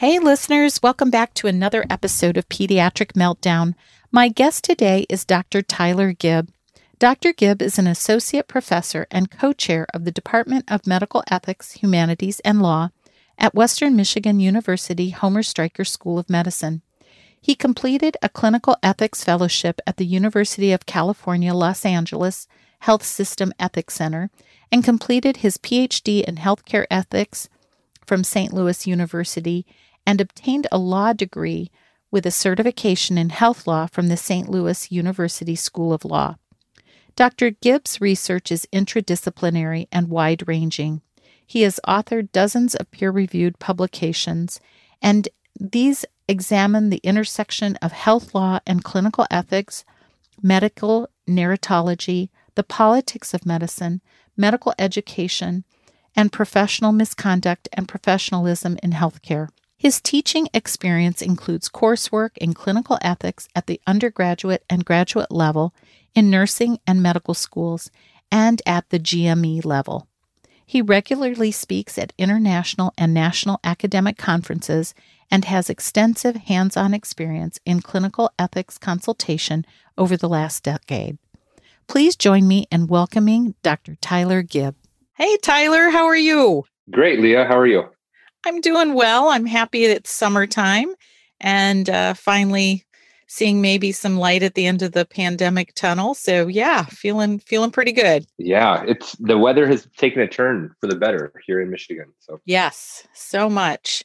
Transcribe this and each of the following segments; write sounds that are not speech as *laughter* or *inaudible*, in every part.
Hey, listeners, welcome back to another episode of Pediatric Meltdown. My guest today is Dr. Tyler Gibb. Dr. Gibb is an associate professor and co chair of the Department of Medical Ethics, Humanities, and Law at Western Michigan University Homer Stryker School of Medicine. He completed a clinical ethics fellowship at the University of California, Los Angeles Health System Ethics Center and completed his PhD in healthcare ethics from St. Louis University and obtained a law degree with a certification in health law from the St. Louis University School of Law. Dr. Gibb's research is interdisciplinary and wide ranging. He has authored dozens of peer reviewed publications, and these examine the intersection of health law and clinical ethics, medical narratology, the politics of medicine, medical education, and professional misconduct and professionalism in healthcare. His teaching experience includes coursework in clinical ethics at the undergraduate and graduate level in nursing and medical schools and at the GME level. He regularly speaks at international and national academic conferences and has extensive hands on experience in clinical ethics consultation over the last decade. Please join me in welcoming Dr. Tyler Gibb. Hey, Tyler, how are you? Great, Leah. How are you? I'm doing well. I'm happy it's summertime and uh, finally seeing maybe some light at the end of the pandemic tunnel. So yeah, feeling feeling pretty good. Yeah, it's the weather has taken a turn for the better here in Michigan. So yes, so much.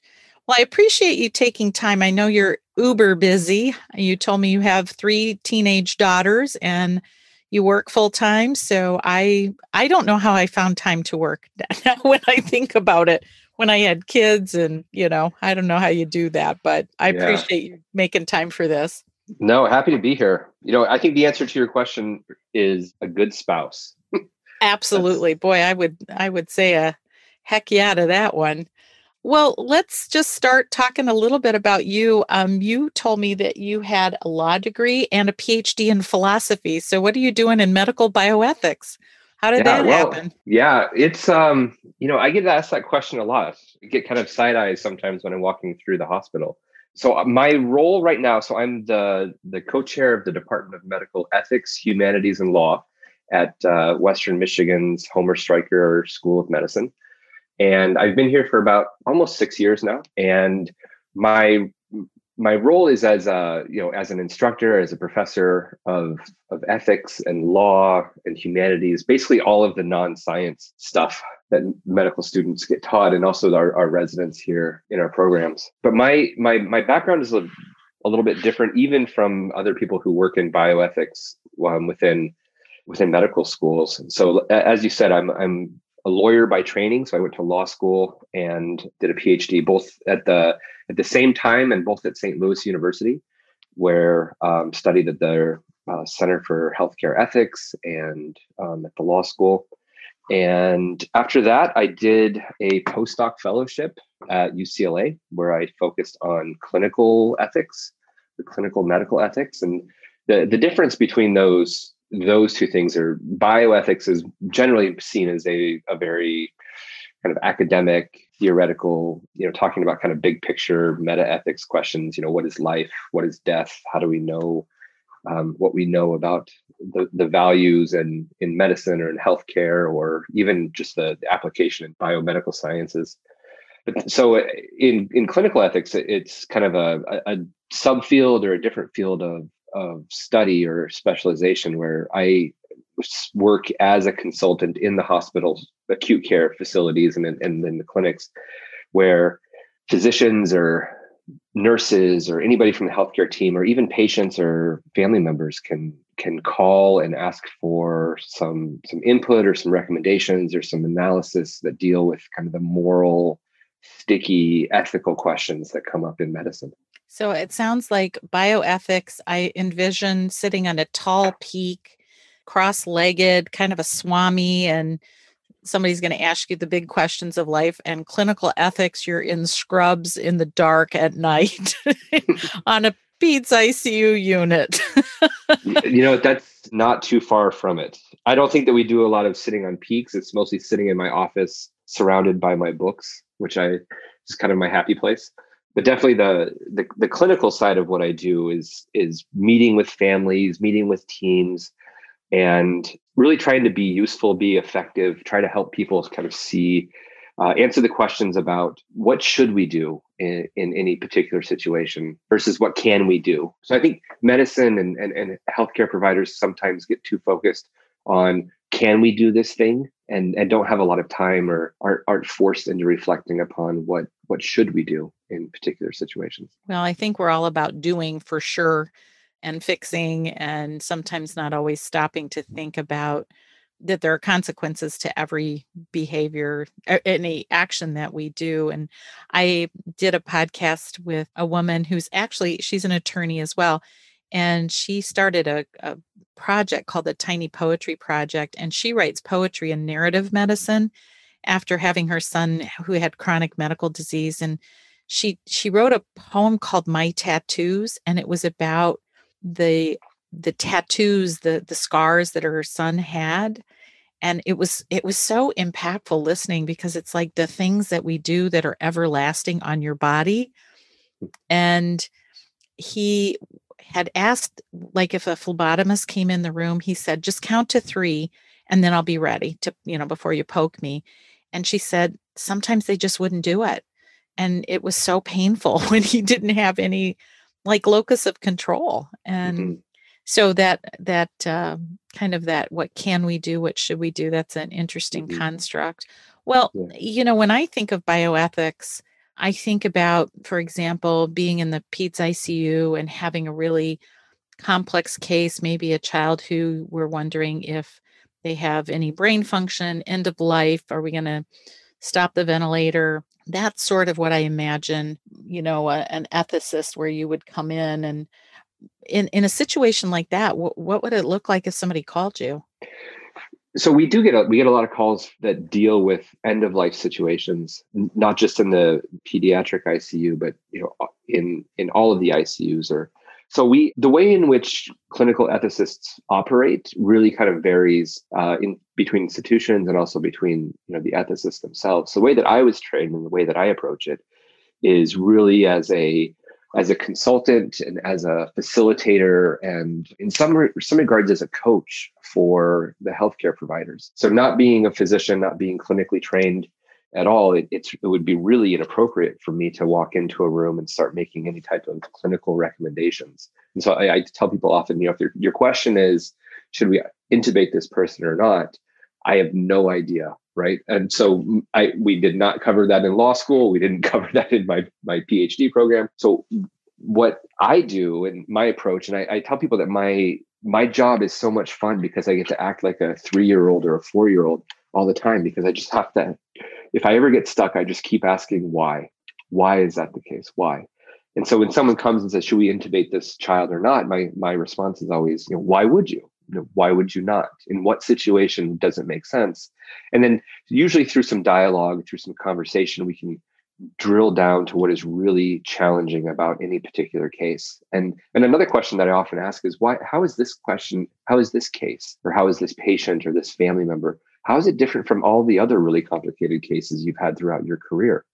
Well, I appreciate you taking time. I know you're uber busy. You told me you have three teenage daughters and you work full time. So I I don't know how I found time to work *laughs* now when I think about it when I had kids and you know, I don't know how you do that, but I yeah. appreciate you making time for this. No, happy to be here. You know, I think the answer to your question is a good spouse. *laughs* Absolutely. Boy, I would I would say a heck yeah to that one. Well, let's just start talking a little bit about you. Um, you told me that you had a law degree and a PhD in philosophy. So, what are you doing in medical bioethics? How did yeah, that well, happen? Yeah, it's um, you know, I get asked that question a lot. I get kind of side eyes sometimes when I'm walking through the hospital. So uh, my role right now, so I'm the the co-chair of the Department of Medical Ethics, Humanities, and Law at uh, Western Michigan's Homer Stryker School of Medicine, and I've been here for about almost six years now. And my my role is as a you know as an instructor as a professor of of ethics and law and humanities basically all of the non-science stuff that medical students get taught and also our, our residents here in our programs. But my my my background is a, a little bit different even from other people who work in bioethics um, within within medical schools. So as you said i'm i'm a lawyer by training so i went to law school and did a phd both at the at the same time and both at St. Louis University, where um, studied at the uh, Center for Healthcare Ethics and um, at the law school. And after that, I did a postdoc fellowship at UCLA where I focused on clinical ethics, the clinical medical ethics. And the, the difference between those those two things are bioethics is generally seen as a, a very kind of academic theoretical you know talking about kind of big picture meta ethics questions you know what is life? What is death? How do we know um, what we know about the, the values and in, in medicine or in healthcare or even just the, the application in biomedical sciences? But so in in clinical ethics it's kind of a, a subfield or a different field of of study or specialization where i work as a consultant in the hospitals, acute care facilities, and and in the clinics, where physicians or nurses or anybody from the healthcare team or even patients or family members can can call and ask for some some input or some recommendations or some analysis that deal with kind of the moral sticky ethical questions that come up in medicine. So it sounds like bioethics. I envision sitting on a tall peak, cross legged, kind of a swami, and somebody's going to ask you the big questions of life. And clinical ethics, you're in scrubs in the dark at night *laughs* on a Peds ICU unit. you know, that's not too far from it. I don't think that we do a lot of sitting on peaks. It's mostly sitting in my office surrounded by my books, which I is kind of my happy place. But definitely the, the the clinical side of what I do is is meeting with families, meeting with teams, and really trying to be useful, be effective, try to help people kind of see, uh, answer the questions about what should we do in, in any particular situation versus what can we do. So I think medicine and, and, and healthcare providers sometimes get too focused on can we do this thing? And and don't have a lot of time or aren't, aren't forced into reflecting upon what what should we do in particular situations. Well i think we're all about doing for sure and fixing and sometimes not always stopping to think about that there are consequences to every behavior any action that we do. And i did a podcast with a woman who's actually she's an attorney as well and she started a, a project called the tiny poetry project and she writes poetry and narrative medicine after having her son who had chronic medical disease and she she wrote a poem called my tattoos and it was about the the tattoos the the scars that her son had and it was it was so impactful listening because it's like the things that we do that are everlasting on your body and he had asked like if a phlebotomist came in the room he said just count to 3 and then I'll be ready to you know before you poke me and she said sometimes they just wouldn't do it and it was so painful *laughs* when he didn't have any like locus of control and mm-hmm. so that that uh, kind of that what can we do what should we do that's an interesting mm-hmm. construct well yeah. you know when i think of bioethics i think about for example being in the peds icu and having a really complex case maybe a child who we're wondering if they have any brain function end of life are we going to stop the ventilator that's sort of what I imagine, you know, a, an ethicist where you would come in and in in a situation like that, what, what would it look like if somebody called you? So we do get a we get a lot of calls that deal with end of life situations, not just in the pediatric ICU, but you know, in in all of the ICUs or so we the way in which clinical ethicists operate really kind of varies uh, in between institutions and also between you know the ethicists themselves. So the way that I was trained and the way that I approach it is really as a as a consultant and as a facilitator and in some some regards as a coach for the healthcare providers. So not being a physician, not being clinically trained at all, it, it would be really inappropriate for me to walk into a room and start making any type of clinical recommendations. And so I, I tell people often, you know, if your, your question is, should we intubate this person or not? I have no idea, right? And so I we did not cover that in law school. We didn't *laughs* cover that in my my PhD program. So what I do and my approach, and I, I tell people that my my job is so much fun because I get to act like a three year old or a four year old all the time because I just have to if I ever get stuck, I just keep asking why. Why is that the case? Why? And so when someone comes and says, "Should we intubate this child or not?" my my response is always, you know, why would you? You know, why would you not? In what situation does it make sense? And then usually through some dialogue, through some conversation, we can drill down to what is really challenging about any particular case. And and another question that I often ask is why how is this question, how is this case, or how is this patient or this family member how is it different from all the other really complicated cases you've had throughout your career?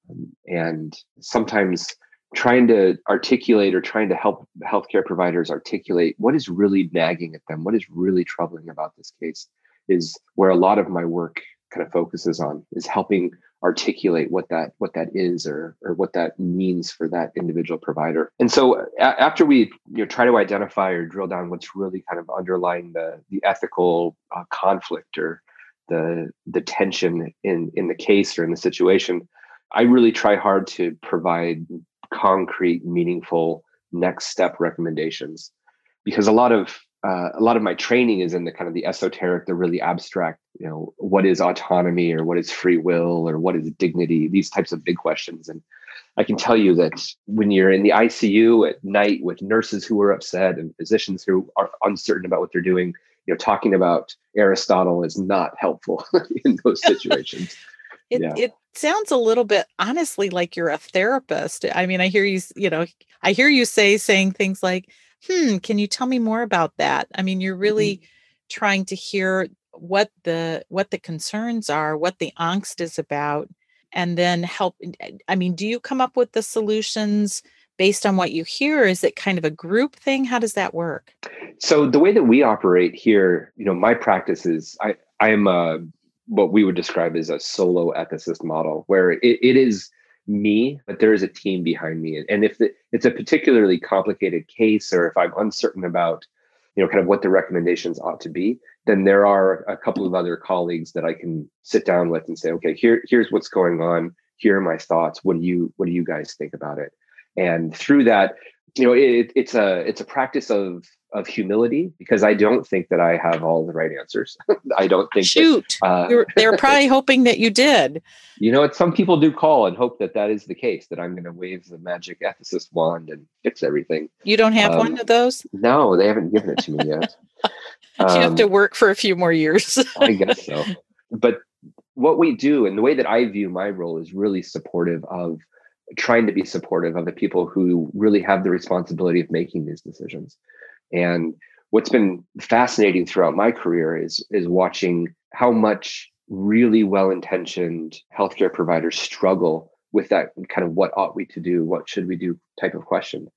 And sometimes trying to articulate or trying to help healthcare providers articulate what is really nagging at them, what is really troubling about this case is where a lot of my work kind of focuses on is helping articulate what that what that is or or what that means for that individual provider. And so a- after we you know try to identify or drill down what's really kind of underlying the the ethical uh, conflict or the the tension in in the case or in the situation i really try hard to provide concrete meaningful next step recommendations because a lot of uh, a lot of my training is in the kind of the esoteric, the really abstract, you know, what is autonomy or what is free will or what is dignity, these types of big questions. And I can tell you that when you're in the ICU at night with nurses who are upset and physicians who are uncertain about what they're doing, you know, talking about Aristotle is not helpful *laughs* in those *laughs* situations. It, yeah. it sounds a little bit honestly like you're a therapist. I mean, I hear you, you know, I hear you say saying things like, hmm, can you tell me more about that? I mean, you're really mm-hmm. trying to hear what the what the concerns are, what the angst is about, and then help. I mean, do you come up with the solutions based on what you hear? Is it kind of a group thing? How does that work? So the way that we operate here, you know, my practice is I I am a what we would describe as a solo ethicist model, where it, it is me, but there is a team behind me. And if it's a particularly complicated case, or if I'm uncertain about, you know, kind of what the recommendations ought to be, then there are a couple of other colleagues that I can sit down with and say, okay, here, here's what's going on. Here are my thoughts. What do you, what do you guys think about it? And through that, you know, it, it's a, it's a practice of of humility because I don't think that I have all the right answers. *laughs* I don't think. Shoot, that, uh, they were probably *laughs* hoping that you did. You know, what? some people do call and hope that that is the case. That I'm going to wave the magic ethicist wand and fix everything. You don't have um, one of those? No, they haven't given it to me yet. um, *laughs* you have to um, work for a few more years. I guess so. But what we do and the way that I view my role is really supportive of trying to be supportive of the people who really have the responsibility of making these decisions. And what's been fascinating throughout my career is is watching how much really well-intentioned healthcare providers struggle with that kind of what ought we to do, what should we do type of question.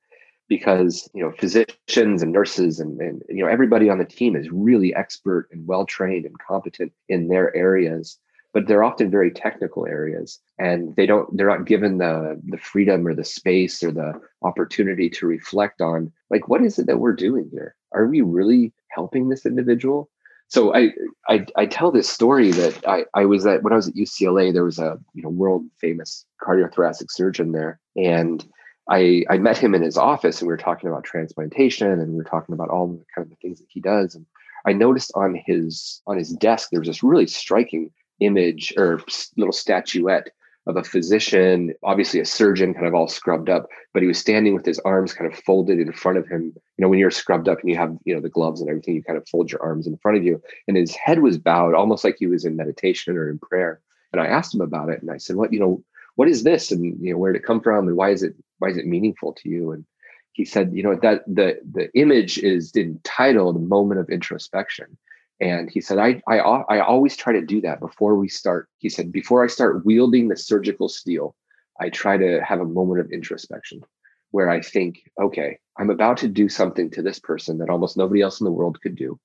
Because you know physicians and nurses and, and you know everybody on the team is really expert and well trained and competent in their areas, but they're often very technical areas and they don't they're not given the the freedom or the space or the opportunity to reflect on like what is it that we're doing here? Are we really helping this individual? So I, I i tell this story that i i was at when i was at ucla there was a you know world famous cardiothoracic surgeon there and I, I met him in his office and we were talking about transplantation and we were talking about all the kind of the things that he does and I noticed on his on his desk there was this really striking image or little statuette of a physician, obviously a surgeon, kind of all scrubbed up, but he was standing with his arms kind of folded in front of him. You know, when you're scrubbed up and you have, you know, the gloves and everything, you kind of fold your arms in front of you. And his head was bowed, almost like he was in meditation or in prayer. And I asked him about it and I said, What, you know, what is this? And you know, where did it come from? And why is it why is it meaningful to you? And he said, you know, that the the image is entitled Moment of Introspection. And he said, I, I, I always try to do that before we start. He said, before I start wielding the surgical steel, I try to have a moment of introspection where I think, okay, I'm about to do something to this person that almost nobody else in the world could do.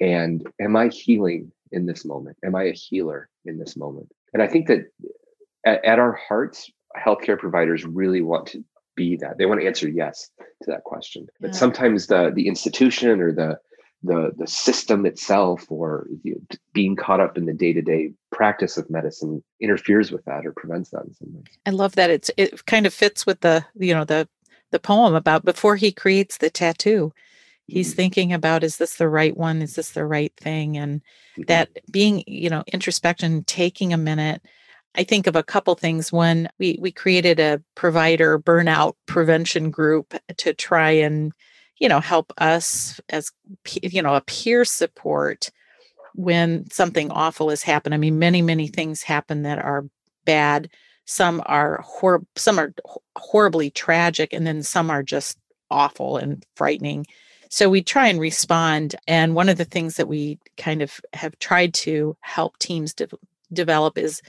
And am I healing in this moment? Am I a healer in this moment? And I think that at, at our hearts, healthcare providers really want to be that. They want to answer yes to that question. But sometimes the the institution or the the the system itself or you know, being caught up in the day-to-day practice of medicine interferes with that or prevents that in some ways. I love that it's it kind of fits with the you know the the poem about before he creates the tattoo he's mm-hmm. thinking about is this the right one is this the right thing and mm-hmm. that being you know introspection taking a minute I think of a couple things. When we we created a provider burnout prevention group to try and you know help us as you know a peer support when something awful has happened. I mean many many things happen that are bad. Some are hor- some are horribly tragic and then some are just awful and frightening. So we try and respond and one of the things that we kind of have tried to help teams de- develop is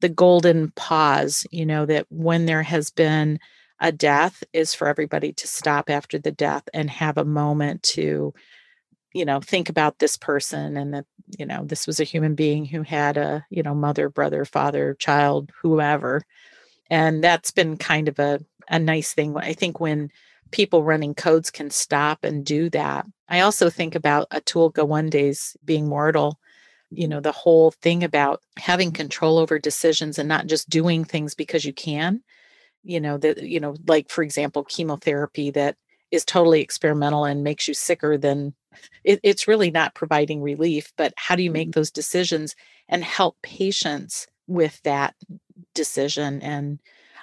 the golden pause you know that when there has been a death is for everybody to stop after the death and have a moment to you know think about this person and that you know this was a human being who had a you know mother brother father child whoever. And that's been kind of a, a nice thing. I think when people running codes can stop and do that i also think about Atul Gawande's being mortal you know the whole thing about having control over decisions and not just doing things because you can you know that you know like for example chemotherapy that is totally experimental and makes you sicker than it, it's really not providing relief but how do you make mm-hmm. those decisions and help patients with that decision and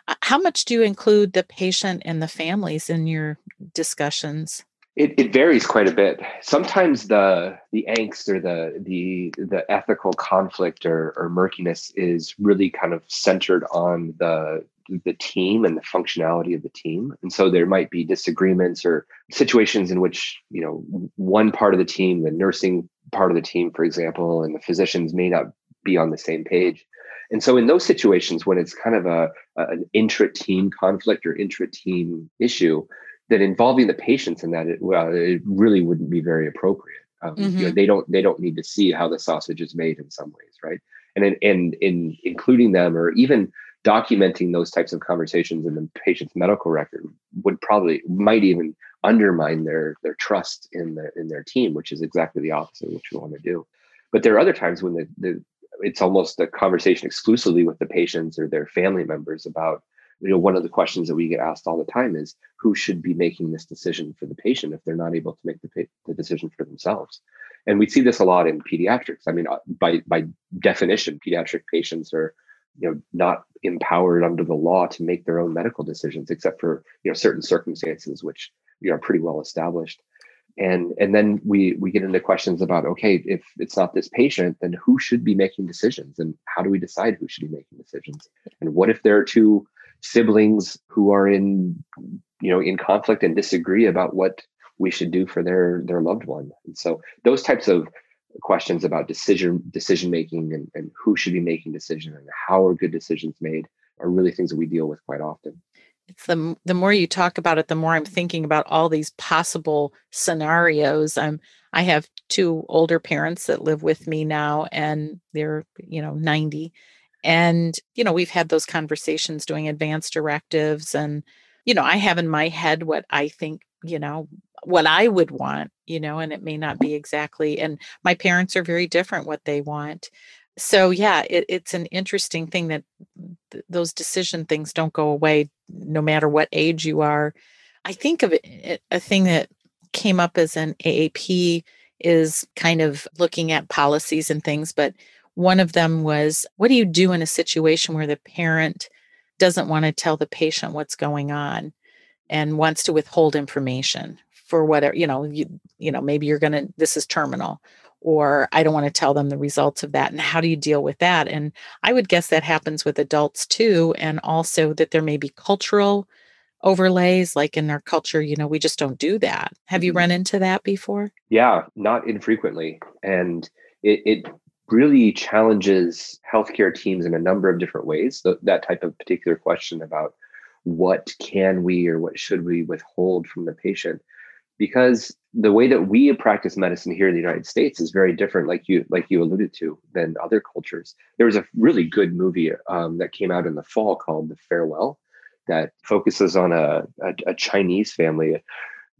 uh, how much do you include the patient and the families in your discussions it, it varies quite a bit. Sometimes the the angst or the the the ethical conflict or, or murkiness is really kind of centered on the the team and the functionality of the team. And so there might be disagreements or situations in which, you know, one part of the team, the nursing part of the team, for example, and the physicians may not be on the same page. And so in those situations when it's kind of a, a an intra-team conflict or intra-team issue, that involving the patients in that it, well it really wouldn't be very appropriate um, mm-hmm. you know, mm-hmm. they don't they don't need to see how the sausage is made in some ways right and in, in in including them or even documenting those types of conversations in the patient's medical record would probably might even undermine their their trust in the in their team which is exactly the opposite of what you want to do. But there are other times when the, the it's almost a conversation exclusively with the patients or their family members about you know one of the questions that we get asked all the time is who should be making this decision for the patient if they're not able to make the, the decision for themselves? And we see this a lot in pediatrics. I mean uh, by by definition pediatric patients are you know not empowered under the law to make their own medical decisions except for you know certain circumstances which you know, are pretty well established. And and then we we get into questions about okay if it's not this patient then who should be making decisions? And how do we decide who should be making decisions? And what if there are two siblings who are in you know in conflict and disagree about what we should do for their their loved one? And so those types of questions about decision decision making and, and who should be making decision and how are good decisions made are really things that we deal with quite often it's the the more you talk about it the more i'm thinking about all these possible scenarios i'm i have two older parents that live with me now and they're you know 90 and, you know, we've had those conversations doing advanced directives. And, you know, I have in my head what I think, you know, what I would want, you know, and it may not be exactly. And my parents are very different what they want. So, yeah, it, it's an interesting thing that th- those decision things don't go away no matter what age you are. I think of it, a thing that came up as an AAP is kind of looking at policies and things, but one of them was what do you do in a situation where the parent doesn't want to tell the patient what's going on and wants to withhold information for whatever, you know, you, you know, maybe you're going to, this is terminal or I don't want to tell them the results of that. And how do you deal with that? And I would guess that happens with adults too. And also that there may be cultural overlays, like in our culture, you know, we just don't do that. Have you mm-hmm. run into that before? Yeah, not infrequently. And it, it really challenges healthcare teams in a number of different ways. So that type of particular question about what can we or what should we withhold from the patient because the way that we practice medicine here in the United States is very different, like you like you alluded to, than other cultures. There was a really good movie um, that came out in the fall called The Farewell, that focuses on a, a, a Chinese family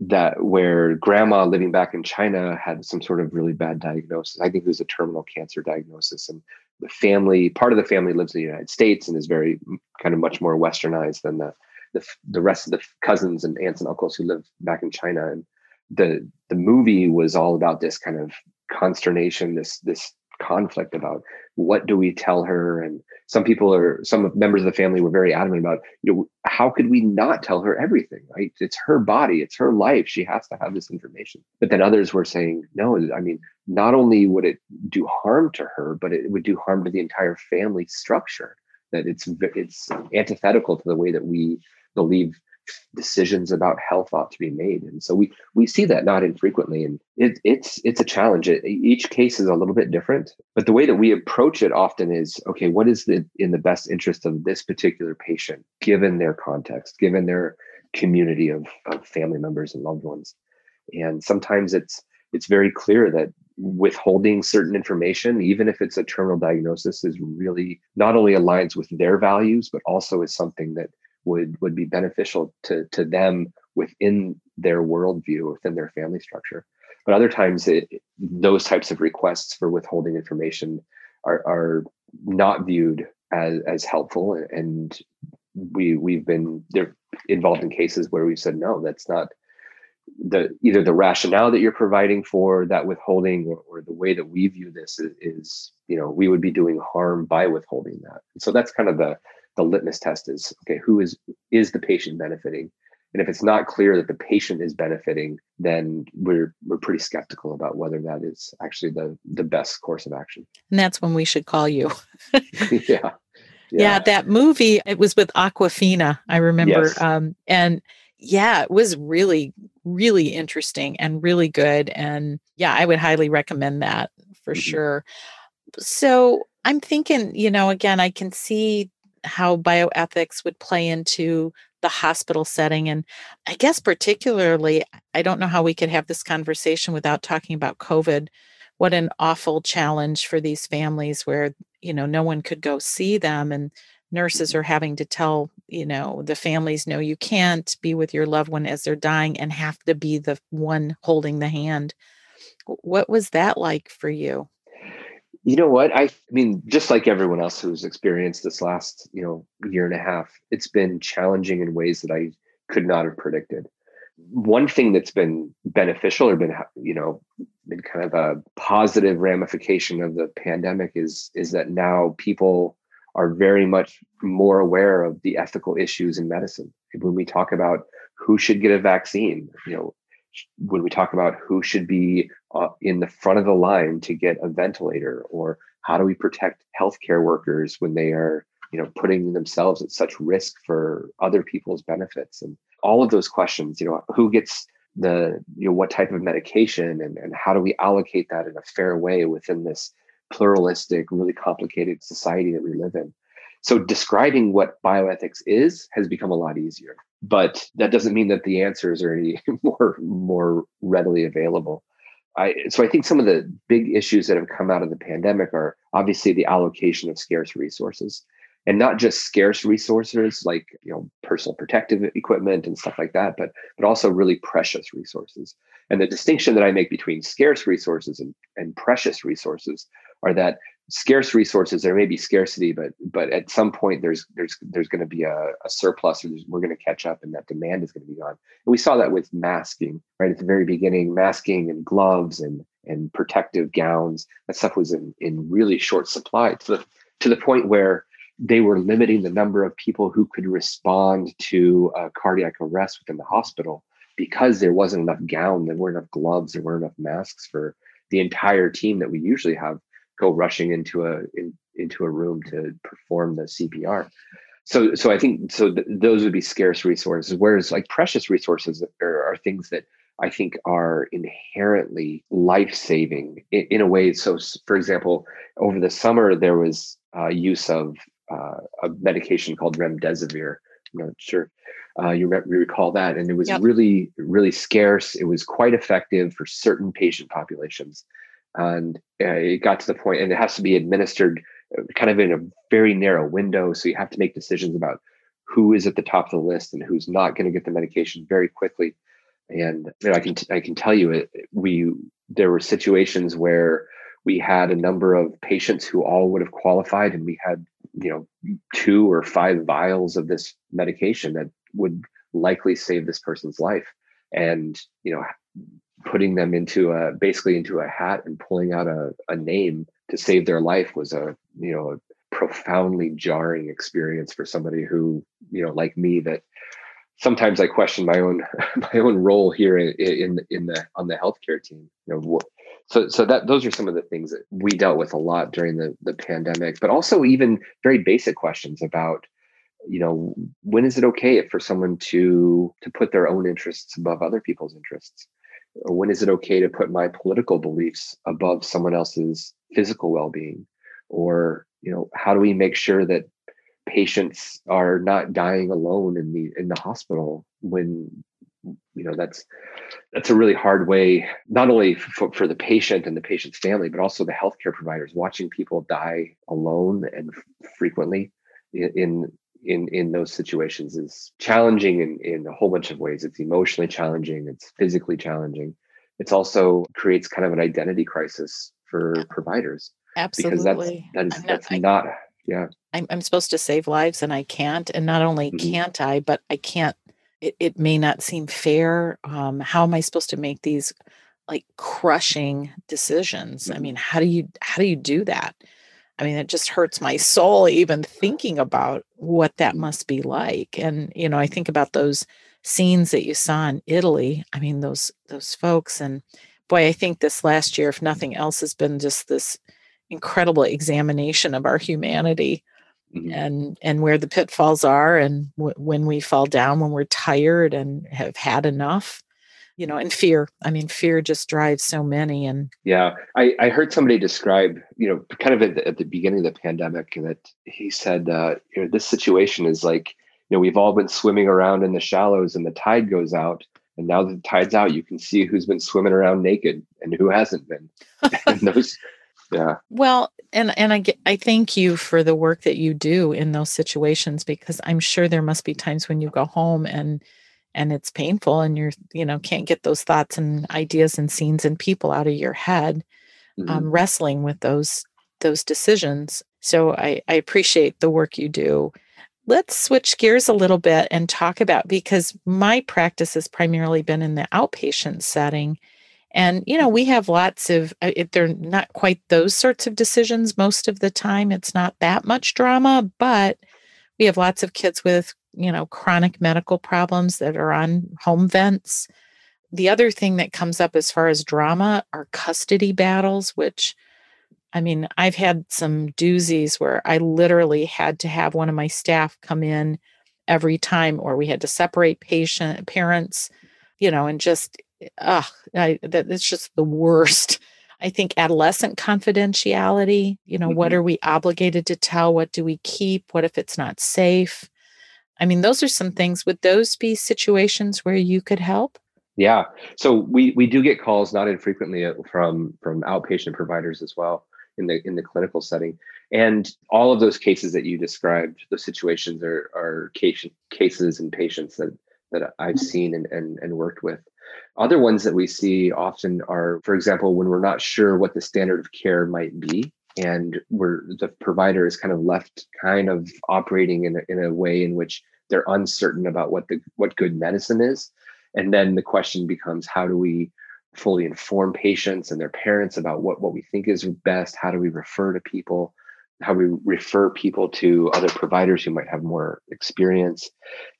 that where grandma living back in China had some sort of really bad diagnosis. I think it was a terminal cancer diagnosis. And the family, part of the family lives in the United States and is very kind of much more westernized than the the, the rest of the cousins and aunts and uncles who live back in China. And the the movie was all about this kind of consternation, this this conflict about what do we tell her? And some people are some members of the family were very adamant about you know how could we not tell her everything right? It's her body it's her life she has to have this information. But then others were saying no i mean not only would it do harm to her but it would do harm to the entire family structure that it's it's antithetical to the way that we believe decisions about health ought to be made. And so we we see that not infrequently and it, it's it's a challenge. It, each case is a little bit different but the way that we approach it often is okay what is the in the best interest of this particular patient given their context given their community of, of family members and loved ones? And sometimes it's it's very clear that withholding certain information even if it's a terminal diagnosis is really not only aligns with their values but also is something that would would be beneficial to to them within their worldview, within their family structure. But other times, it, those types of requests for withholding information are, are not viewed as as helpful, and we we've been they're involved in cases where we've said no, that's not the either the rationale that you're providing for that withholding or, or the way that we view this is, is, you know we would be doing harm by withholding that and so that's kind of the the litmus test is okay who is is the patient benefiting and if it's not clear that the patient is benefiting then we're we're pretty skeptical about whether that is actually the the best course of action and that's when we should call you *laughs* *laughs* yeah. yeah. yeah that movie it was with Awkwafina i remember yes. um and yeah it was really really interesting and really good and yeah i would highly recommend that for mm-hmm. sure so i'm thinking you know again i can see how bioethics would play into the hospital setting. And I guess, particularly, I don't know how we could have this conversation without talking about COVID. What an awful challenge for these families where, you know, no one could go see them and nurses are having to tell, you know, the families, no, you can't be with your loved one as they're dying and have to be the one holding the hand. What was that like for you? You know what? I, mean, just like everyone else who's experienced this last, you know, year and a half, it's been challenging in ways that I could not have predicted. One thing that's been beneficial or been, you know, been kind of a positive ramification of the pandemic is is that now people are very much more aware of the ethical issues in medicine. When we talk about who should get a vaccine, you know, when we talk about who should be uh, in the front of the line to get a ventilator or how do we protect healthcare workers when they are you know putting themselves at such risk for other people's benefits? And all of those questions you know who gets the you know what type of medication and, and how do we allocate that in a fair way within this pluralistic really complicated society that we live in so describing what bioethics is has become a lot easier but that doesn't mean that the answers are any *laughs* more more readily available. I, so I think some of the big issues that have come out of the pandemic are obviously the allocation of scarce resources and not just scarce resources like you know personal protective equipment and stuff like that but but also really precious resources. And the distinction that i make between scarce resources and, and precious resources are that scarce resources there may be scarcity but but at some point there's there's there's going to be a, a surplus or we're going to catch up and that demand is going to be gone. And we saw that with masking right? At the very beginning masking and gloves and and protective gowns that stuff was in in really short supply to the to the point where they were limiting the number of people who could respond to cardiac arrest within the hospital because there wasn't enough gown there weren't enough gloves there weren't enough masks for the entire team that we usually have go rushing into a in, into a room to perform the CPR. So so I think so th- those would be scarce resources. Whereas like precious resources are, are things that I think are inherently life saving in, in, a way. So for example, over the summer there was uh, use of uh, a medication called remdesivir. I'm not sure uh, you, re- recall that, and it was yep. really really scarce. It was quite effective for certain patient populations and uh, it got to the point and it has to be administered uh, kind of in a very narrow window so you have to make decisions about who is at the top of the list and who's not going to get the medication very quickly. And you know, i can t- I can tell you it we there were situations where we had a number of patients who all would have qualified and we had you know two or five vials of this medication that would likely save this person's life. And you know putting them into a basically into a hat and pulling out a, a name to save their life was a you know a profoundly jarring experience for somebody who you know like me that sometimes I question my own *laughs* my own role here in in, in the on the healthcare team. You know, so so that those are some of the things that we dealt with a lot during the the pandemic, but also even very basic questions about you know when is it okay for someone to to put their own interests above other people's interests when is it okay to put my political beliefs above someone else's physical well-being? Or you know how do we make sure that patients are not dying alone in the in the hospital when you know that's that's a really hard way not only for, for the patient and the patient's family but also the healthcare providers watching people die alone and frequently in in in in those situations is challenging in in a whole bunch of ways it's emotionally challenging it's physically challenging it's also creates kind of an identity crisis for providers absolutely because that's that is, that's not yeah I'm, I'm supposed to save lives and i can't and not only mm-hmm. can't i but i can't it, it may not seem fair. Um, how am I supposed to make these like crushing decisions? I Mm-hmm. mean, how do you how do you do that? I mean, it just hurts my soul even thinking about what that must be like. And you know, I think about those scenes that you saw in Italy. I mean, those those folks and boy, I think this last year, if nothing else, has been just this incredible examination of our humanity Mhm. and and where the pitfalls are and w- when we fall down when we're tired and have had enough you know and fear i mean fear just drives so many and Yeah, I, I heard somebody describe, you know, kind of at the, at the beginning of the pandemic that he said, uh, you know, this situation is like, you know, we've all been swimming around in the shallows and the tide goes out. And now that the tide's out, you can see who's been swimming around naked and who hasn't been. *laughs* and those, yeah, well and and i get i thank you for the work that you do in those situations because i'm sure there must be times when you go home and and it's painful and you're you know can't get those thoughts and ideas and scenes and people out of your head mhm, um, wrestling with those those decisions. So I, I appreciate the work you do. Let's switch gears a little bit and talk about because my practice has primarily been in the outpatient setting. And, you know, we have lots of, uh, it, they're not quite those sorts of decisions most of the time. It's not that much drama, but we have lots of kids with, you know, chronic medical problems that are on home vents. The other thing that comes up as far as drama are custody battles, which I mean, I've had some doozies where I literally had to have one of my staff come in every time, or we had to separate patient parents, you know, and just, ugh, I, that it's just the worst. I think adolescent confidentiality, you know, what Mhm. are we obligated to tell? What do we keep? What if it's not safe? I mean, those are some things. Would those be situations where you could help? yeah. So we we do get calls not infrequently uh, from from outpatient providers as well in the in the clinical setting, and all of those cases that you described, those situations are are case, cases and patients that that I've seen and, and and worked with. Other ones that we see often are, for example, when we're not sure what the standard of care might be, and we're the provider is kind of left kind of operating in a, in a way in which they're uncertain about what the what good medicine is, and then the question becomes, how do we fully inform patients and their parents about what what we think is best? How do we refer to people? How we refer people to other providers who might have more experience?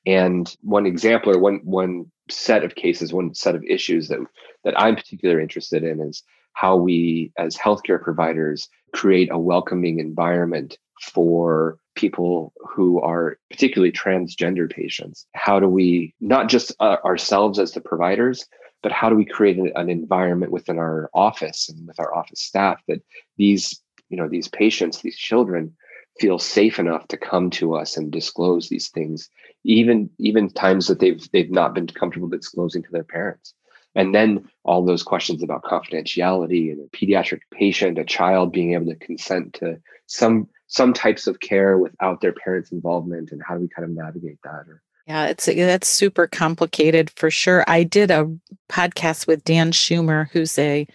And one example or one one set of cases, one set of issues that that I'm particularly interested in is how we as healthcare providers create a welcoming environment for people who are particularly transgender patients. How do we not just uh, ourselves as the providers, but how do we create an, an environment within our office and with our office staff that these you know these patients, these children feel safe enough to come to us and disclose these things even even times that they've they've not been comfortable disclosing to their parents and then all those questions about confidentiality and a pediatric patient a child being able to consent to some some types of care without their parents involvement and how do we kind of navigate that or Yeah, it's that's super complicated for sure. I did a podcast with Dan Shumer, who's a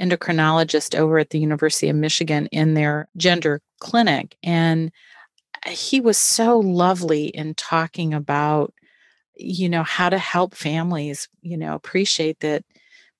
endocrinologist over at the University of Michigan in their gender clinic, and he was so lovely in talking about you know how to help families, you know, appreciate that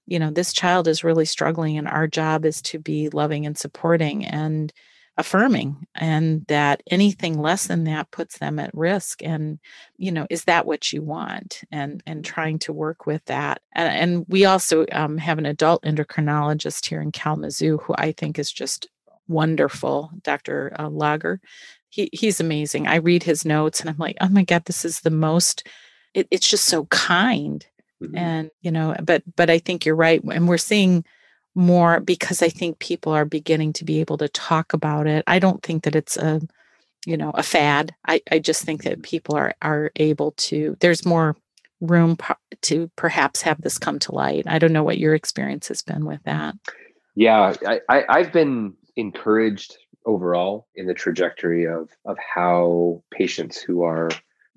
you know this child is really struggling and our job is to be loving and supporting and affirming and that anything less than that puts them at risk and you know is that what you want? And and trying to work with that. And, and we also um, have an adult endocrinologist here in kalamazoo who i think is just wonderful dr uh, lager. He, he's amazing. I read his notes and i'm like oh my god this is the most it, it's just so kind Mhm. and you know but but i think you're right and we're seeing more because i think people are beginning to be able to talk about it. I don't think that it's a you know a fad. I i just think that people are are able to there's more room to perhaps have this come to light. I don't know what your experience has been with that. Yeah I, I i've been encouraged overall in the trajectory of of how patients who are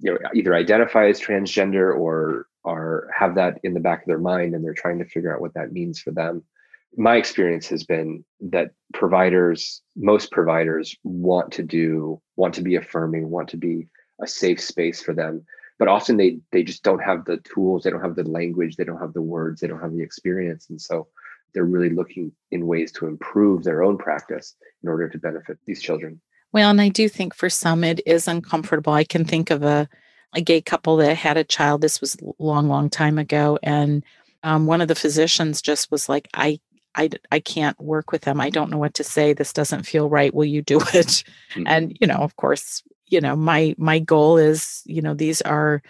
you know either identify as transgender or are have that in the back of their mind and they're trying to figure out what that means for them. My experience has been that providers most providers want to do want to be affirming want to be a safe space for them but often they they just don't have the tools they don't have the language they don't have the words they don't have the experience and so they're really looking in ways to improve their own practice in order to benefit these children well and i do think for some it is uncomfortable i can think of a a gay couple that had a child this was a long long time ago and um, one of the physicians just was like i I, I can't work with them. I don't know what to say. This doesn't feel right. Will you do *laughs* it? Mm-hmm. And, you know, of course, you know my my goal is you know these are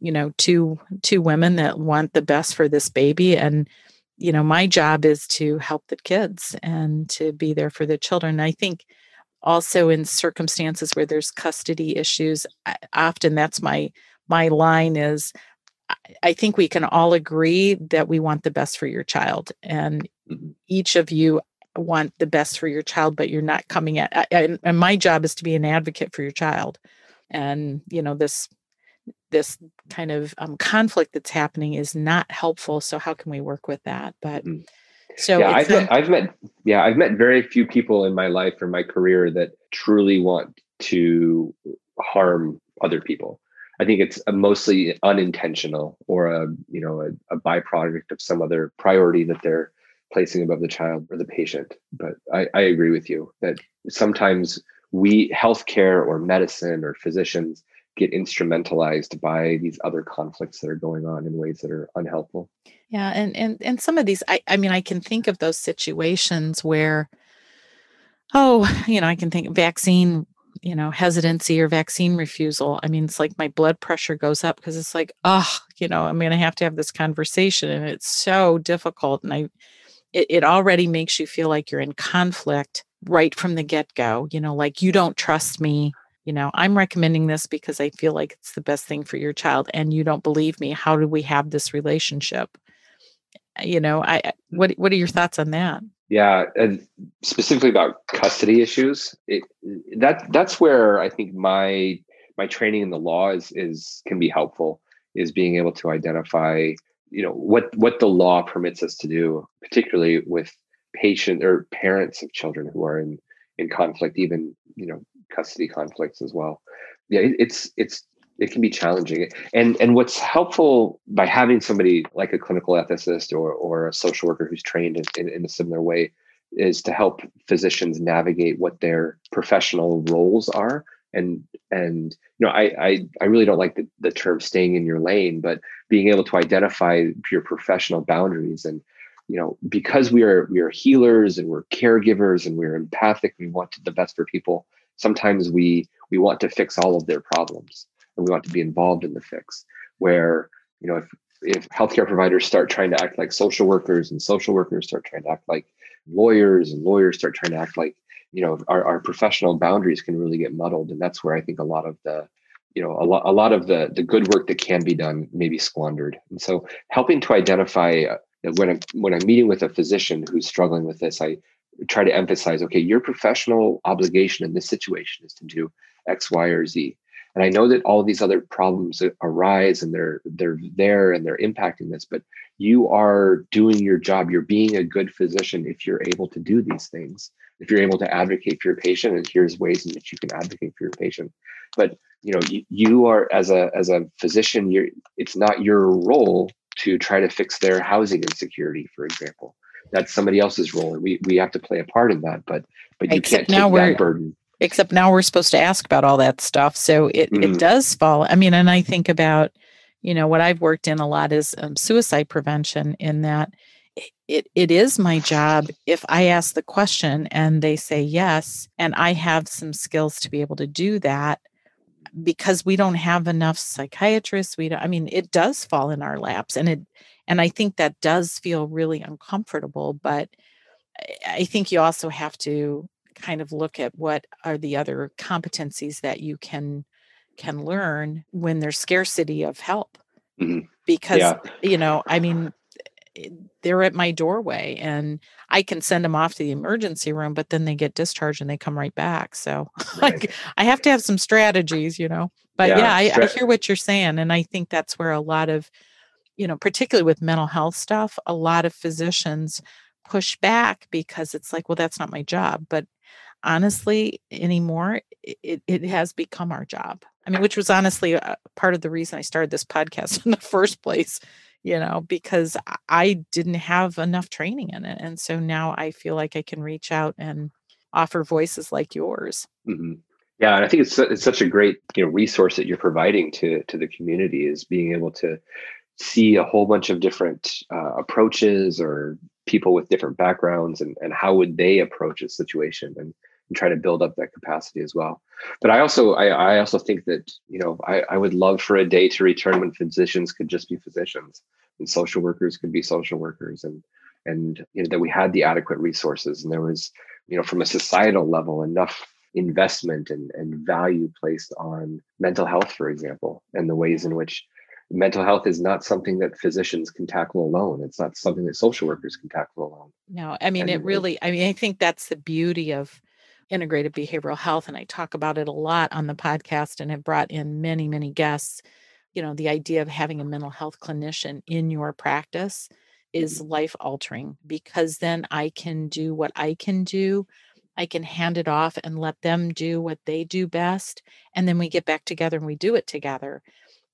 you know two two women that want the best for this baby and you know my job is to help the kids and to be there for the children i think also in circumstances where there's custody issues often that's my my line is i think we can all agree that we want the best for your child and mm-hmm. each of you want the best for your child but you're not coming at and, and my job is to be an advocate for your child and you know this this kind of um, conflict that's happening is not helpful so how can we work with that but mm-hmm. So yeah I've, met, I've met yeah i've met very few people in my life or my career that truly want to harm other people i think it's mostly unintentional or a you know a, a byproduct of some other priority that they're placing above the child or the patient. But I, I agree with you that sometimes we, healthcare or medicine or physicians, get instrumentalized by these other conflicts that are going on in ways that are unhelpful. Yeah, and and and some of these, I I mean, I can think of those situations where, oh, you know, I can think vaccine you know hesitancy or vaccine refusal i mean it's like my blood pressure goes up because it's like oh you know i'm going to have to have this conversation and it's so difficult and i it, it already makes you feel like you're in conflict right from the get-go you know like you don't trust me you know i'm recommending this because i feel like it's the best thing for your child and you don't believe me how do we have this relationship? Uh, you know i what what are your thoughts on that? Yeah and specifically about custody issues it, that that's where i think my my training in the law is is can be helpful is being able to identify you know what what the law permits us to do particularly with patient or parents of children who are in in conflict even you know custody conflicts as well. Yeah it, it's it's it can be challenging. And and what's helpful by having somebody like a clinical ethicist or or a social worker who's trained in, in, in a similar way is to help physicians navigate what their professional roles are. And and you know i i, I really don't like the, the term staying in your lane but being able to identify your professional boundaries and you know because we are we are healers and we're caregivers and we're empathic we want the best for people sometimes we we want to fix all of their problems and we want to be involved in the fix where you know if if healthcare providers start trying to act like social workers and social workers start trying to act like lawyers and lawyers start trying to act like you know our, our professional boundaries can really get muddled. And that's where i think a lot of the you know a lot, a lot of the the good work that can be done may be squandered. And so helping to identify uh, when I'm when I'm meeting with a physician who's struggling with this, I try to emphasize, okay, your professional obligation in this situation is to do X, Y, or Z. And I know that all these other problems arise and they're they're there and they're impacting this, but you are doing your job. You're being a good physician if you're able to do these things. If you're able to advocate for your patient, and here's ways in which you can advocate for your patient. But you know, you, you are as a as a physician, you're it's not your role to try to fix their housing insecurity, for example. That's somebody else's role, and we we have to play a part in that. But but you Except can't take that burden except now we're supposed to ask about all that stuff so it, mm. it does fall i mean and i think about you know what i've worked in a lot is um, suicide prevention in that it, it, it is my job if i ask the question and they say yes and i have some skills to be able to do that because we don't have enough psychiatrists we don't i mean it does fall in our laps and it and i think that does feel really uncomfortable but i think you also have to kind of look at what are the other competencies that you can can learn when there's scarcity of help mm-hmm. because yeah. you know i mean eh, they're at my doorway and i can send them off to the emergency room but then they get discharged and they come right back so *laughs* right. like i have to have some strategies you know but yeah, yeah I, I hear what you're saying and i think that's where a lot of you know particularly with mental health stuff a lot of physicians push back because it's like well that's not my job but honestly anymore it, it has become our job I mean, which was honestly uh, part of the reason I started this podcast *laughs* in the first place, you know, because I didn't have enough training in it. And so now I feel like I can reach out and offer voices like yours. Mm-hmm. Yeah, and I think it's it's such a great you know resource that you're providing to to the community is being able to see a whole bunch of different uh, approaches or people with different backgrounds and, and how would they approach a situation and, and try to build up that capacity as well. But i also i, I also think that you know I, I would love for a day to return when physicians could just be physicians and social workers could be social workers and and you know that we had the adequate resources and there was you know from a societal level enough investment and, and value placed on mental health, for example, and the ways in which mental health is not something that physicians can tackle alone. It's not something that social workers can tackle alone. No, I mean, and it really, I mean, I think that's the beauty of integrated behavioral health. And I talk about it a lot on the podcast and have brought in many, many guests. You know, the idea of having a mental health clinician in your practice is mm-hmm. life altering because then I can do what I can do I can hand it off and let them do what they do best. And then we get back together and we do it together.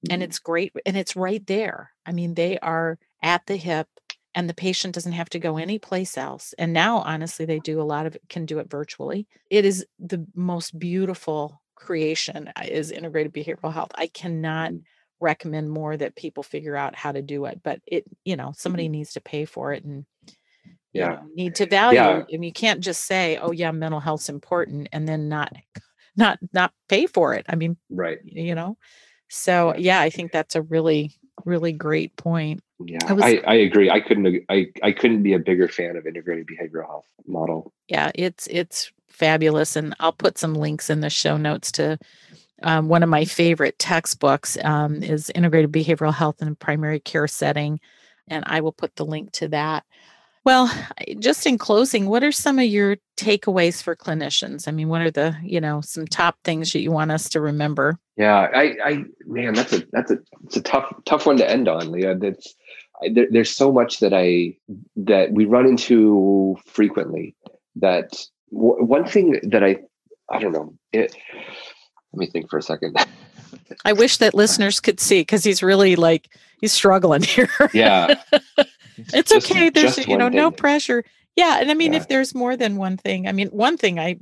Mm-hmm. And it's great. And it's right there. I mean, they are at the hip and the patient doesn't have to go anyplace else. And now, honestly, they do a lot of it, can do it virtually. It is the most beautiful creation uh, is integrated behavioral health. I cannot mm-hmm. recommend more that people figure out how to do it, but it, you know, somebody mm-hmm. needs to pay for it. And yeah. know, need to value yeah. and you can't just say oh yeah mental health's important and then not not not pay for it i mean right you know so yeah i think that's a really really great point. Yeah I, was, I, I agree i couldn't i i couldn't be a bigger fan of integrated behavioral health model. Yeah it's it's fabulous and i'll put some links in the show notes to um, one of my favorite textbooks um, is integrated behavioral health in a primary care setting and i will put the link to that well, just in closing, what are some of your takeaways for clinicians? I mean, what are the, you know, some top things that you want us to remember? Yeah, I, I man, that's a that's a it's a tough tough one to end on, Leah. That's I, there, there's so much that I that we run into frequently. That w- one thing that I I don't know. It, let me think for a second. I wish that listeners could see because he's really like he's struggling here. yeah. *laughs* it's just, okay. There's you know no pressure. Yeah, and I mean, yeah. if there's more than one thing, I mean, one thing I,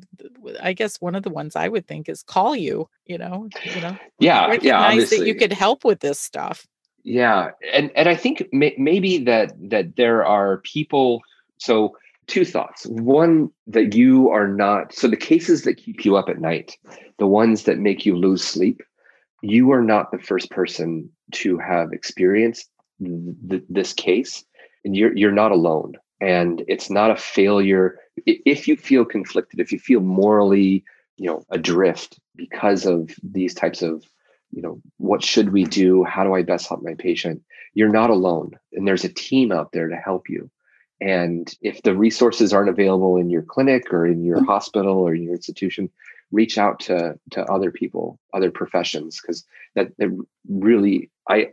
I guess one of the ones I would think is call you. You know, you know, yeah, recognize yeah, obviously. that you could help with this stuff. Yeah, and and I think may, maybe that that there are people. So two thoughts. One that you are not. So the cases that keep you up at night, the ones that make you lose sleep, you are not the first person to have experienced th- this case and you're you're not alone. And it's not a failure. If you feel conflicted if you feel morally you know adrift because of these types of you know what should we do? How do i best help my patient? You're not alone and there's a team out there to help you. And if the resources aren't available in your clinic or in your mm-hmm. hospital or in your institution reach out to to other people other professions because that, that really i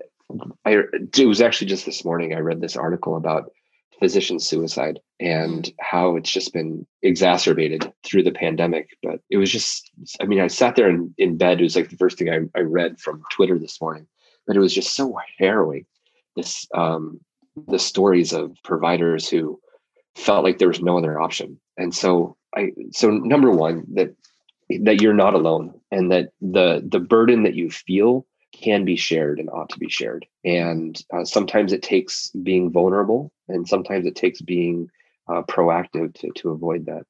I it was actually just this morning I read this article about physician suicide and mm. how it's just been exacerbated through the pandemic. But it was just, I mean, I sat there in, in bed. It was like the first thing I, I read from Twitter this morning, but it was just so harrowing. This, um, the stories of providers who felt like there was no other option. And so I, so number one, that, that you're not alone and that the, the burden that you feel can be shared and ought to be shared. And uh, sometimes it takes being vulnerable, and sometimes it takes being uh, proactive to to avoid that.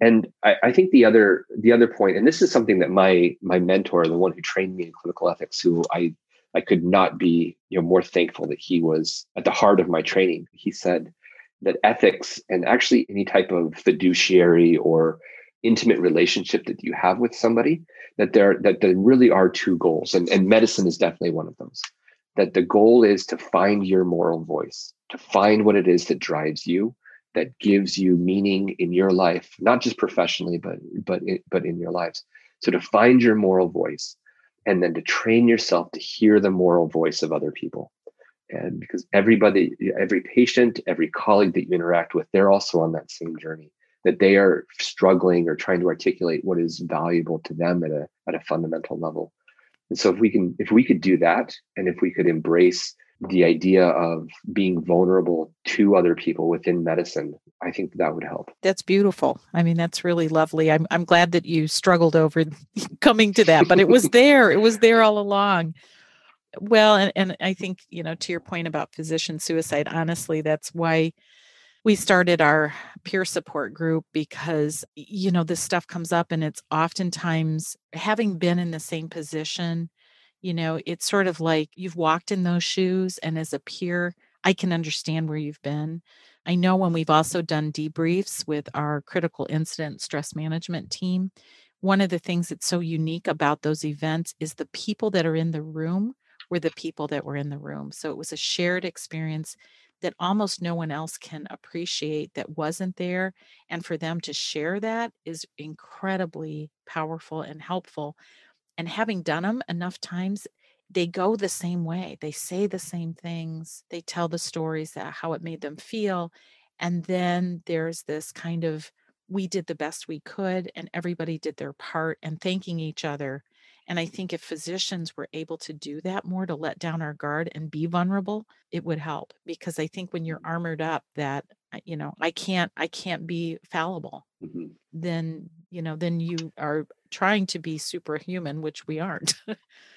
And I, I, think the other the other point, and this is something that my my mentor, the one who trained me in clinical ethics, who I I could not be you know more thankful that he was at the heart of my training. He said that ethics and actually any type of fiduciary or intimate relationship that you have with somebody that there that there really are two goals and, and medicine is definitely one of those that the goal is to find your moral voice to find what it is that drives you that gives you meaning in your life not just professionally but but but in your lives. So to find your moral voice and then to train yourself to hear the moral voice of other people. And because everybody every patient every colleague that you interact with they're also on that same journey that they are struggling or trying to articulate what is valuable to them at a at a fundamental level And so if we can, if we could do that, and if we could embrace the idea of being vulnerable to other people within medicine, I think that would help. That's beautiful. I mean, that's really lovely. I'm I'm glad that you struggled over *laughs* coming to that, but it was *laughs* there. It was there all along. Well, and, and I think, you know, to your point about physician suicide, honestly, that's why we started our peer support group because you know this stuff comes up and it's oftentimes having been in the same position you know it's sort of like you've walked in those shoes and as a peer i can understand where you've been. I know when we've also done debriefs with our critical incident stress management team one of the things that's so unique about those events is the people that are in the room were the people that were in the room. So it was a shared experience that almost no one else can appreciate that wasn't there. And for them to share that is incredibly powerful and helpful. And having done them enough times, they go the same way. They say the same things. They tell the stories that how it made them feel. And then there's this kind of we did the best we could and everybody did their part and thanking each other and I think if physicians were able to do that more to let down our guard and be vulnerable, it would help because I think when you're armored up that you know, I can't I can't be fallible. Mm-hmm. Then, you know, then you are trying to be superhuman, which we aren't. *laughs*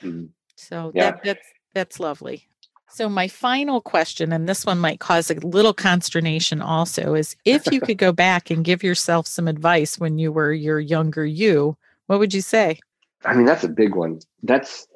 mm-hmm. So yeah. that that's that's lovely. So my final question, and this one might cause a little consternation also, is if you *laughs* could go back and give yourself some advice when you were your younger you, what would you say? I mean, that's a big one. That's,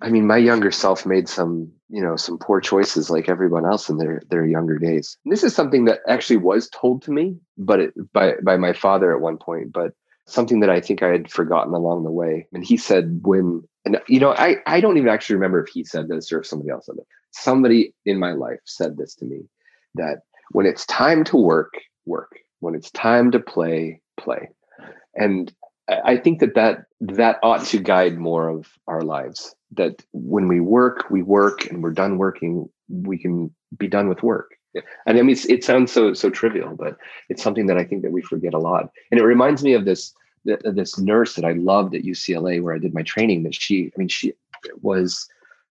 I mean, my younger self made some, you know, some poor choices like everyone else in their their younger days. And this is something that actually was told to me, but it, by by my father at one point, but something that I think I had forgotten along the way. And he said when, and you know, I I don't even actually remember if he said this or if somebody else said it. Somebody in my life said this to me that when it's time to work, work. When it's time to play, play. And I think that, that that ought to guide more of our lives. That when we work, we work, and we're done working, we can be done with work. And I mean, it sounds so so trivial, but it's something that I think that we forget a lot. And it reminds me of this this nurse that I loved at UCLA, where I did my training. That she, I mean, she was,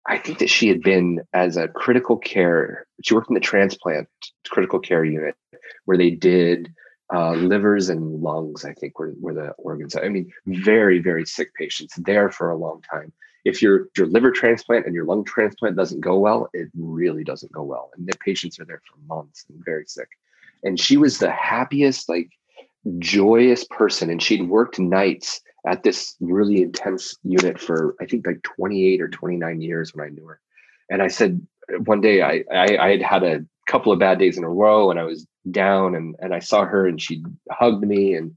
I think that she had been as a critical care. She worked in the transplant critical care unit, where they did uh, livers and lungs, I think, were, were the organs. I mean, very, very sick patients there for a long time. If your your liver transplant and your lung transplant doesn't go well, it really doesn't go well, and the patients are there for months and very sick. And she was the happiest, like joyous person, and she'd worked nights at this really intense unit for I think like 28 or 29 years when I knew her. And I said one day I I, I had had a couple of bad days in a row and I was down and, and I saw her and she hugged me and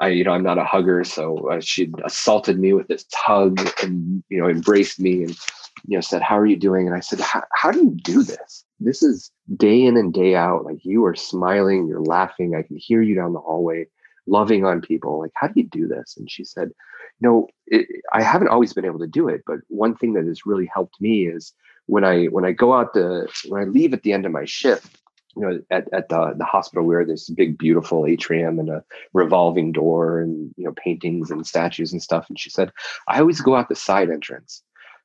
I, you know, I'm not a hugger. So uh, she assaulted me with this hug and, you know, embraced me and, you know, said, how are you doing? And I said, how do you do this? This is day in and day out. Like you are smiling, you're laughing. I can hear you down the hallway, loving on people. Like, how do you do this? And she said, you know, it, I haven't always been able to do it, but one thing that has really helped me is when I when I go out the when I leave at the end of my shift, you know, at, at the the hospital where there's big beautiful atrium and a revolving door and you know paintings and statues and stuff. And she said, I always go out the side entrance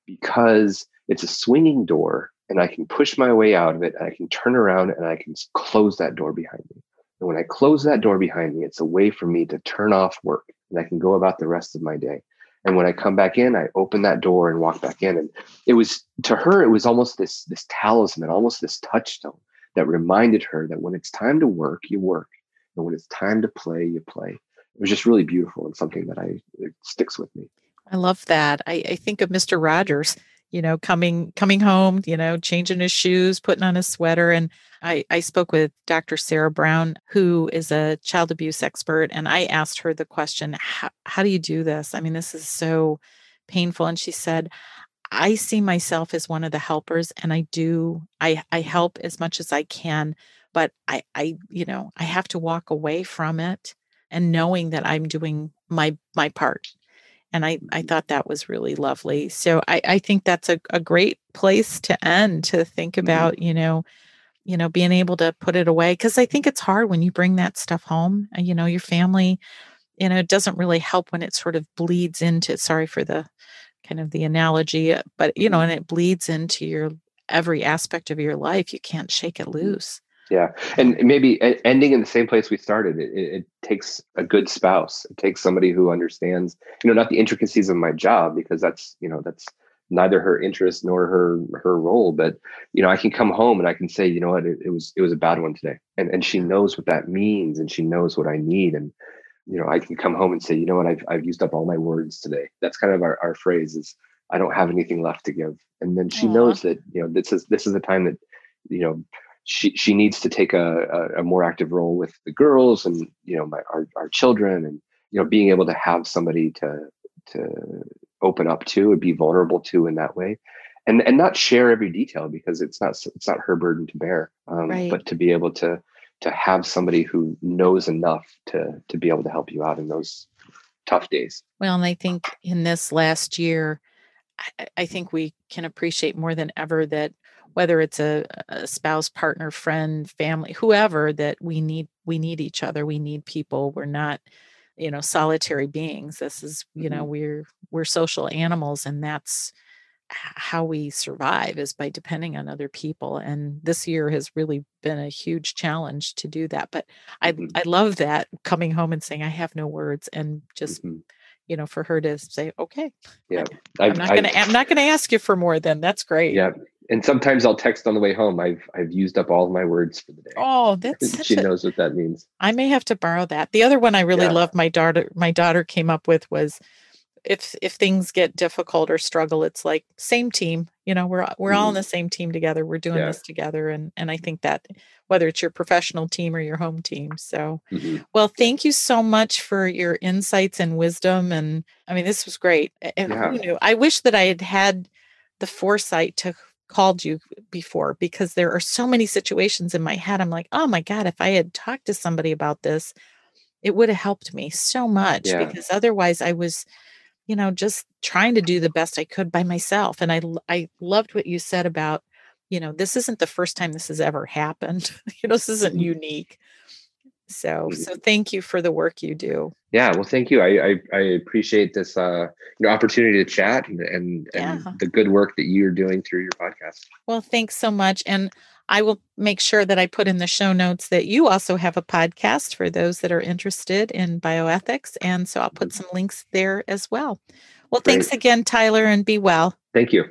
because it's a swinging door and I can push my way out of it and I can turn around and I can close that door behind me. And when I close that door behind me, it's a way for me to turn off work and I can go about the rest of my day. And when I come back in, I open that door and walk back in. And it was to her, it was almost this this talisman, almost this touchstone that reminded her that when it's time to work, you work, and when it's time to play, you play. It was just really beautiful and something that I sticks with me. I love that. I, I think of Mr. Rogers you know, coming coming home, you know, changing his shoes, putting on his sweater. And I, I spoke with Dr. Sarah Brown, who is a child abuse expert, and I asked her the question, how, how do you do this? I mean, this is so painful. And she said, I see myself as one of the helpers and I do I I help as much as I can, but I I you know, I have to walk away from it and knowing that I'm doing my my part and I, I thought that was really lovely. So I, I think that's a, a great place to end to think mm-hmm. about, mm-hmm. you know, you know, being able to put it away. Cause I think it's hard when you bring that stuff home, uh, you know, your family, you know, it doesn't really help when it sort of bleeds into, sorry for the kind of the analogy, but you know, mm-hmm. and it bleeds into your every aspect of your life. You can't shake it mm-hmm. loose. Yeah, and maybe ending in the same place we started. It, it, takes a good spouse. It takes somebody who understands, you know, not the intricacies of my job because that's, you know, that's neither her interest nor her her role. But you know, I can come home and I can say, you know what, it, it was it was a bad one today, and and she knows what that means, and she knows what I need, and you know, I can come home and say, you know what, I've I've used up all my words today. That's kind of our our phrase is I don't have anything left to give, and then she Aww. knows that you know this is this is the time that you know she she needs to take a, a, a, more active role with the girls and you know my our, our children and you know being able to have somebody to to open up to and be vulnerable to in that way and and not share every detail because it's not it's not her burden to bear um, right. but to be able to to have somebody who knows enough to to be able to help you out in those tough days. Well and i think in this last year I, I think we can appreciate more than ever that whether it's a, a, spouse partner friend family whoever that we need we need each other we need people. We're not you know solitary beings. This is you know mm-hmm. we're we're social animals and that's how we survive is by depending on other people and this year has really been a huge challenge to do that but i mm-hmm. i love that coming home and saying i have no words and just mm-hmm you know, for her to say, okay, yeah, I'm not going to, I'm not to ask you for more then that's great. Yeah. And sometimes I'll text on the way home. I've, I've used up all of my words for the day. Oh, *laughs* that's she a, knows what that means. I may have to borrow that. The other one I really yeah. love my daughter, my daughter came up with was if, if things get difficult or struggle, it's like same team, you know, we're, we're all in mm-hmm. the same team together. We're doing yeah. this together. And, and I think that whether it's your professional team or your home team. So, mm-hmm. well, thank you so much for your insights and wisdom. And I mean, this was great. And yeah. who knew? I wish that I had had the foresight to called you before because there are so many situations in my head. I'm like, oh my God, if I had talked to somebody about this, it would have helped me so much yeah. because otherwise I was, you know, just trying to do the best I could by myself. And I, I loved what you said about you know, this isn't the first time this has ever happened. *laughs* you know, this isn't mm-hmm. unique. So, mm-hmm. so thank you for the work you do. Yeah, well, thank you. I I, I appreciate this uh, you know, opportunity to chat and and, yeah. and the good work that you're doing through your podcast. Well, thanks so much, and I will make sure that I put in the show notes that you also have a podcast for those that are interested in bioethics, and so I'll put mm-hmm. some links there as well. Well, Great. thanks again, Tyler, and be well. Thank you.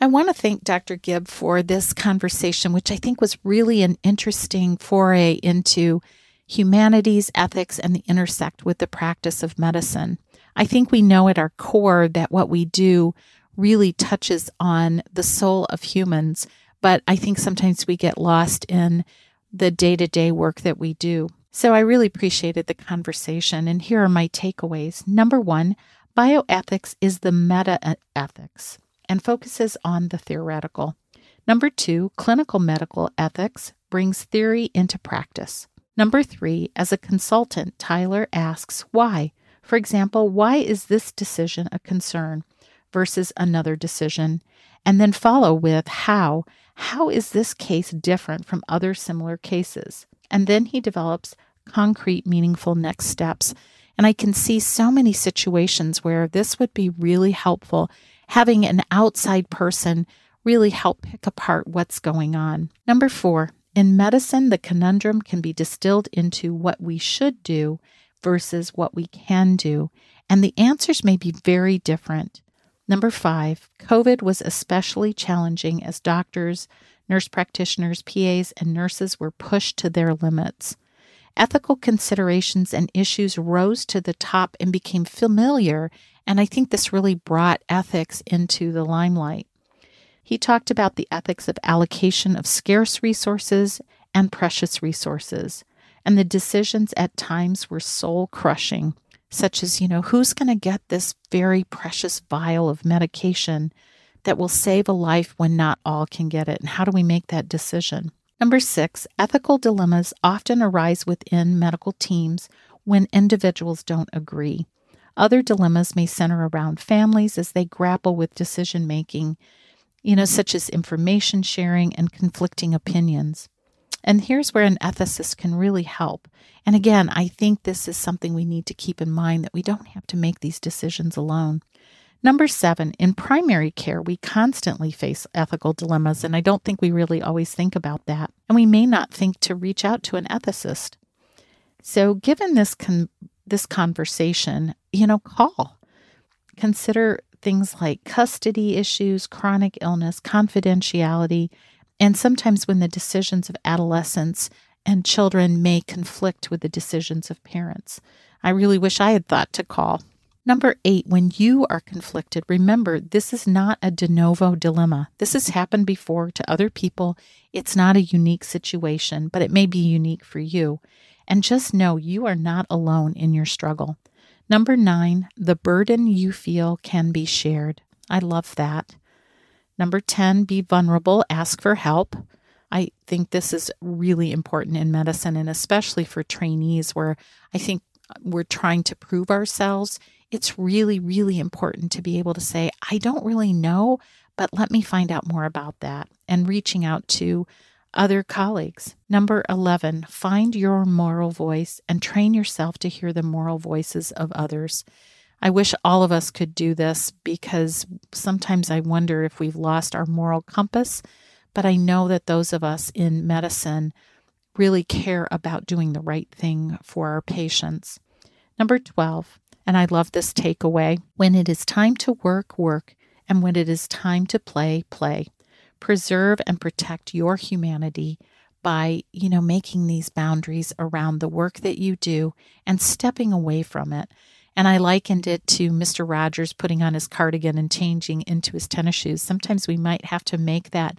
I want to thank Dr. Gibb for this conversation, which I think was really an interesting foray into humanities, ethics, and the intersect with the practice of medicine. I think we know at our core that what we do really touches on the soul of humans, but I think sometimes we get lost in the day to day work that we do. So I really appreciated the conversation, and here are my takeaways. Number one, bioethics is the meta ethics and focuses on the theoretical. Number two, clinical medical ethics brings theory into practice. Number three, as a consultant, Tyler asks why. For example, why is this decision a concern versus another decision? And then follow with how. How is this case different from other similar cases? And then he develops concrete, meaningful next steps. And I can see so many situations where this would be really helpful having an outside person really help pick apart what's going on. Number four, in medicine, the conundrum can be distilled into what we should do versus what we can do, and the answers may be very different. Number five, COVID was especially challenging as doctors, nurse practitioners, PAs, and nurses were pushed to their limits. Ethical considerations and issues rose to the top and became familiar and I think this really brought ethics into the limelight. He talked about the ethics of allocation of scarce resources and precious resources. And the decisions at times were soul crushing, such as, you know, who's going to get this very precious vial of medication that will save a life when not all can get it? And how do we make that decision? Number six, ethical dilemmas often arise within medical teams when individuals don't agree. Other dilemmas may center around families as they grapple with decision making, you know, such as information sharing and conflicting opinions. And here's where an ethicist can really help. And again, I think this is something we need to keep in mind that we don't have to make these decisions alone. Number seven, in primary care, we constantly face ethical dilemmas, and I don't think we really always think about that. And we may not think to reach out to an ethicist. So, given this con- this conversation, you know, call. Consider things like custody issues, chronic illness, confidentiality, and sometimes when the decisions of adolescents and children may conflict with the decisions of parents. I really wish I had thought to call. Number eight, when you are conflicted, remember this is not a de novo dilemma. This has happened before to other people. It's not a unique situation, but it may be unique for you. And just know you are not alone in your struggle. Number nine, the burden you feel can be shared. I love that. Number 10, be vulnerable, ask for help. I think this is really important in medicine and especially for trainees where I think we're trying to prove ourselves. It's really, really important to be able to say, I don't really know, but let me find out more about that and reaching out to other colleagues. Number 11, find your moral voice and train yourself to hear the moral voices of others. I wish all of us could do this because sometimes I wonder if we've lost our moral compass but I know that those of us in medicine really care about doing the right thing for our patients. Number 12, and I love this takeaway when it is time to work, work, and when it is time to play, play. Preserve and protect your humanity by, you know, making these boundaries around the work that you do and stepping away from it. And I likened it to Mr. Rogers putting on his cardigan and changing into his tennis shoes. Sometimes we might have to make that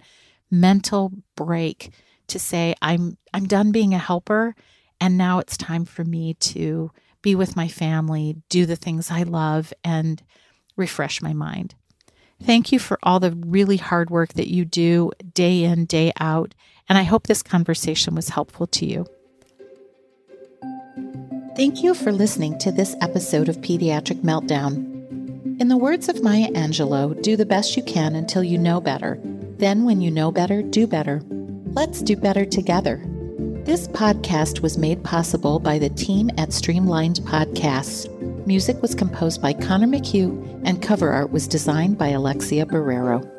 mental break to say I'm I'm done being a helper and now it's time for me to be with my family, do the things I love and refresh my mind. Thank you for all the really hard work that you do day in, day out, and I hope this conversation was helpful to you. Thank you for listening to this episode of Pediatric Meltdown. In the words of Maya Angelou, do the best you can until you know better then, when you know better, do better. Let's do better together. This podcast was made possible by the team at Streamlined Podcasts. Music was composed by Connor McHugh, and cover art was designed by Alexia Barrero.